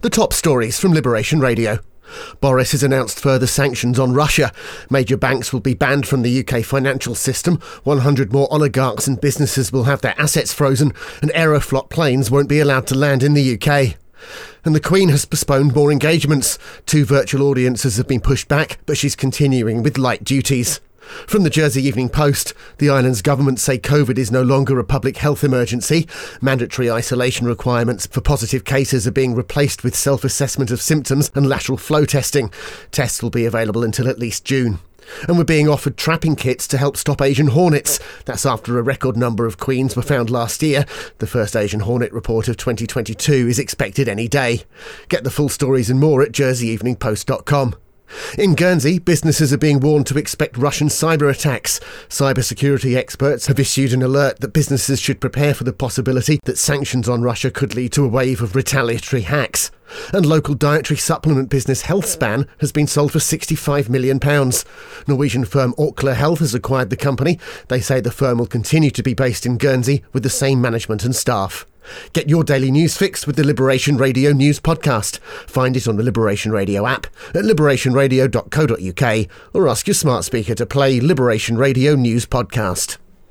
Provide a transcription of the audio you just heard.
The top stories from Liberation Radio. Boris has announced further sanctions on Russia. Major banks will be banned from the UK financial system. 100 more oligarchs and businesses will have their assets frozen, and Aeroflot planes won't be allowed to land in the UK. And the Queen has postponed more engagements. Two virtual audiences have been pushed back, but she's continuing with light duties. From the Jersey Evening Post, the island's government say COVID is no longer a public health emergency. Mandatory isolation requirements for positive cases are being replaced with self assessment of symptoms and lateral flow testing. Tests will be available until at least June. And we're being offered trapping kits to help stop Asian hornets. That's after a record number of queens were found last year. The first Asian hornet report of 2022 is expected any day. Get the full stories and more at jerseyeveningpost.com. In Guernsey, businesses are being warned to expect Russian cyber attacks. Cybersecurity experts have issued an alert that businesses should prepare for the possibility that sanctions on Russia could lead to a wave of retaliatory hacks. And local dietary supplement business Healthspan has been sold for £65 million. Norwegian firm Orkla Health has acquired the company. They say the firm will continue to be based in Guernsey with the same management and staff. Get your daily news fix with the Liberation Radio News Podcast. Find it on the Liberation Radio app at liberationradio.co.uk or ask your smart speaker to play Liberation Radio News Podcast.